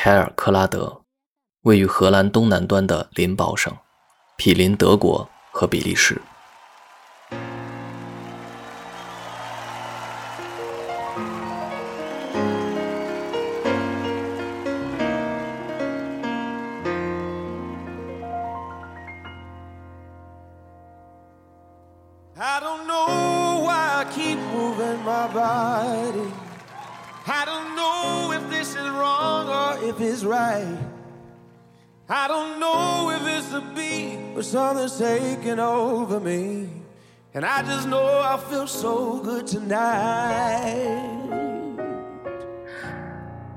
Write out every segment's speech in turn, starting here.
凯尔克拉德，位于荷兰东南端的林堡省，毗邻德国和比利时。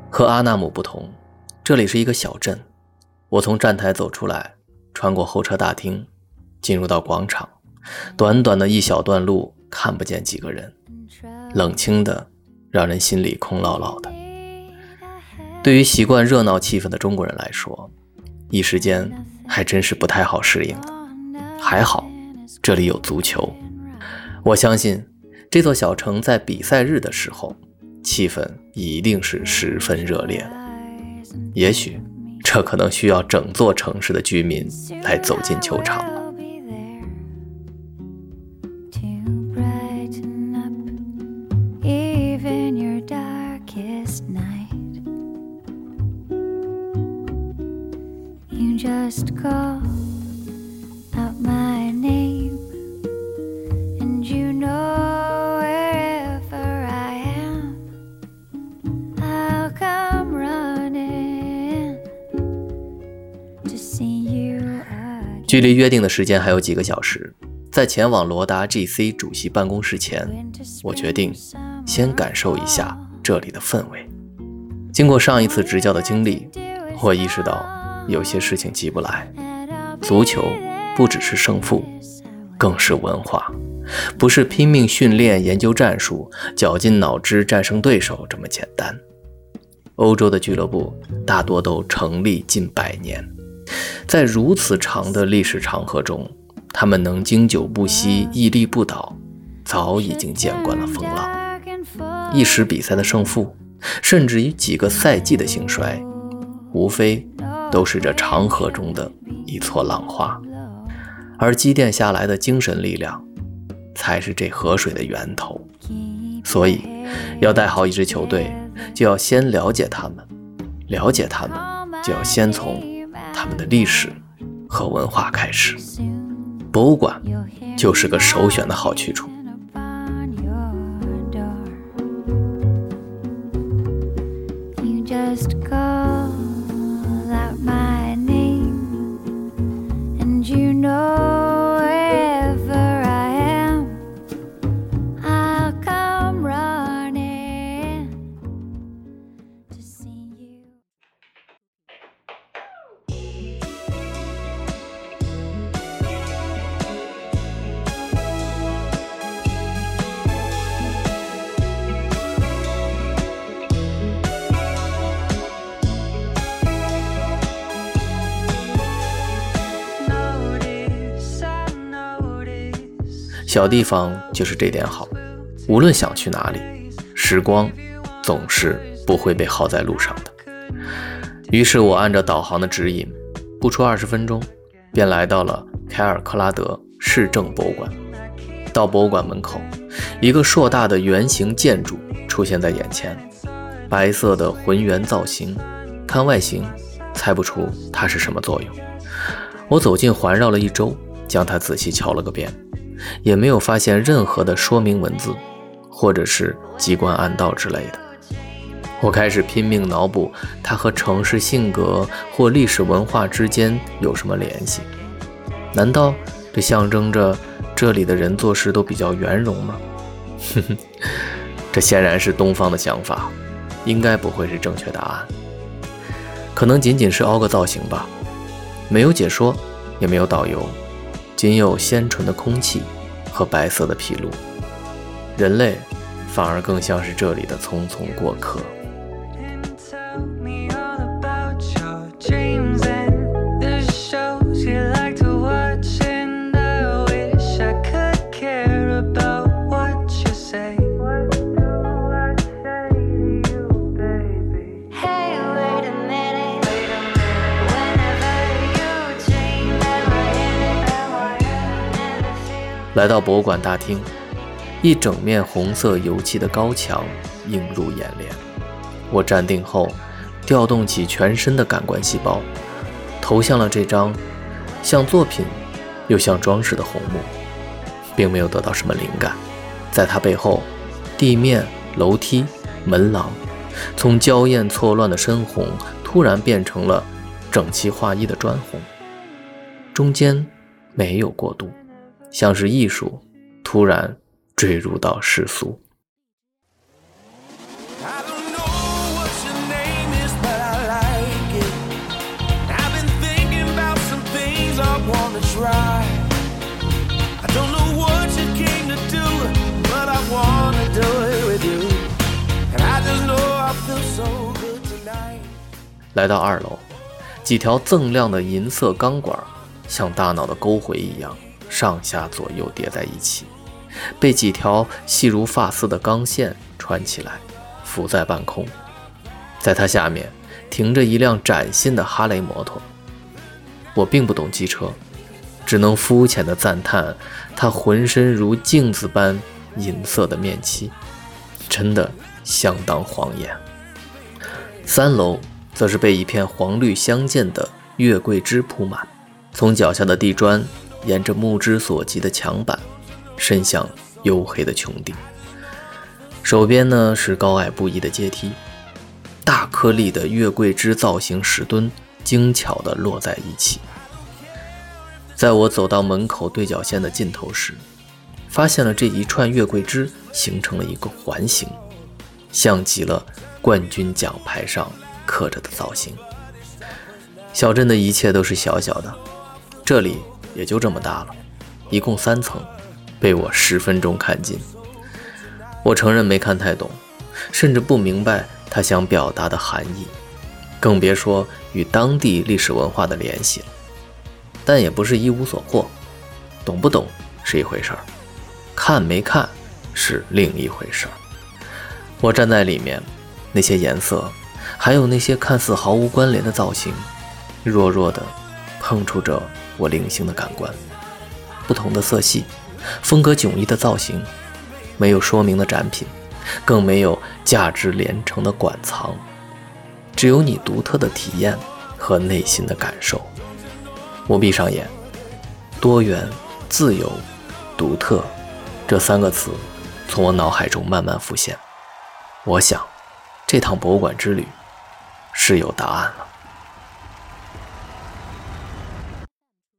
和阿纳姆不同，这里是一个小镇。我从站台走出来，穿过候车大厅，进入到广场。短短的一小段路，看不见几个人，冷清的，让人心里空落落的。对于习惯热闹气氛的中国人来说，一时间还真是不太好适应。还好，这里有足球。我相信，这座小城在比赛日的时候，气氛一定是十分热烈的。也许，这可能需要整座城市的居民来走进球场距离约定的时间还有几个小时，在前往罗达 GC 主席办公室前，我决定先感受一下这里的氛围。经过上一次执教的经历，我意识到有些事情急不来。足球不只是胜负，更是文化，不是拼命训练、研究战术、绞尽脑汁战胜对手这么简单。欧洲的俱乐部大多都成立近百年。在如此长的历史长河中，他们能经久不息、屹立不倒，早已经见惯了风浪。一时比赛的胜负，甚至于几个赛季的兴衰，无非都是这长河中的一撮浪花。而积淀下来的精神力量，才是这河水的源头。所以，要带好一支球队，就要先了解他们；了解他们，就要先从。他们的历史和文化开始，博物馆就是个首选的好去处。小地方就是这点好，无论想去哪里，时光总是不会被耗在路上的。于是我按照导航的指引，不出二十分钟，便来到了凯尔克拉德市政博物馆。到博物馆门口，一个硕大的圆形建筑出现在眼前，白色的浑圆造型，看外形猜不出它是什么作用。我走近环绕了一周，将它仔细瞧了个遍。也没有发现任何的说明文字，或者是机关暗道之类的。我开始拼命脑补它和城市性格或历史文化之间有什么联系？难道这象征着这里的人做事都比较圆融吗？哼哼，这显然是东方的想法，应该不会是正确答案。可能仅仅是凹个造型吧，没有解说，也没有导游。仅有鲜纯的空气和白色的皮路，人类反而更像是这里的匆匆过客。来到博物馆大厅，一整面红色油漆的高墙映入眼帘。我站定后，调动起全身的感官细胞，投向了这张像作品又像装饰的红木，并没有得到什么灵感。在它背后，地面、楼梯、门廊，从娇艳错乱的深红，突然变成了整齐划一的砖红，中间没有过渡。像是艺术突然坠入到世俗。来到二楼，几条锃亮的银色钢管，像大脑的沟回一样。上下左右叠在一起，被几条细如发丝的钢线穿起来，浮在半空。在它下面停着一辆崭新的哈雷摩托。我并不懂机车，只能肤浅地赞叹它浑身如镜子般银色的面漆，真的相当晃眼。三楼则是被一片黄绿相间的月桂枝铺满，从脚下的地砖。沿着目之所及的墙板，伸向黝黑的穹顶。手边呢是高矮不一的阶梯，大颗粒的月桂枝造型石墩精巧地落在一起。在我走到门口对角线的尽头时，发现了这一串月桂枝形成了一个环形，像极了冠军奖牌上刻着的造型。小镇的一切都是小小的，这里。也就这么大了，一共三层，被我十分钟看尽。我承认没看太懂，甚至不明白他想表达的含义，更别说与当地历史文化的联系了。但也不是一无所获，懂不懂是一回事儿，看没看是另一回事儿。我站在里面，那些颜色，还有那些看似毫无关联的造型，弱弱的碰触着。我零星的感官，不同的色系，风格迥异的造型，没有说明的展品，更没有价值连城的馆藏，只有你独特的体验和内心的感受。我闭上眼，多元、自由、独特，这三个词从我脑海中慢慢浮现。我想，这趟博物馆之旅是有答案了。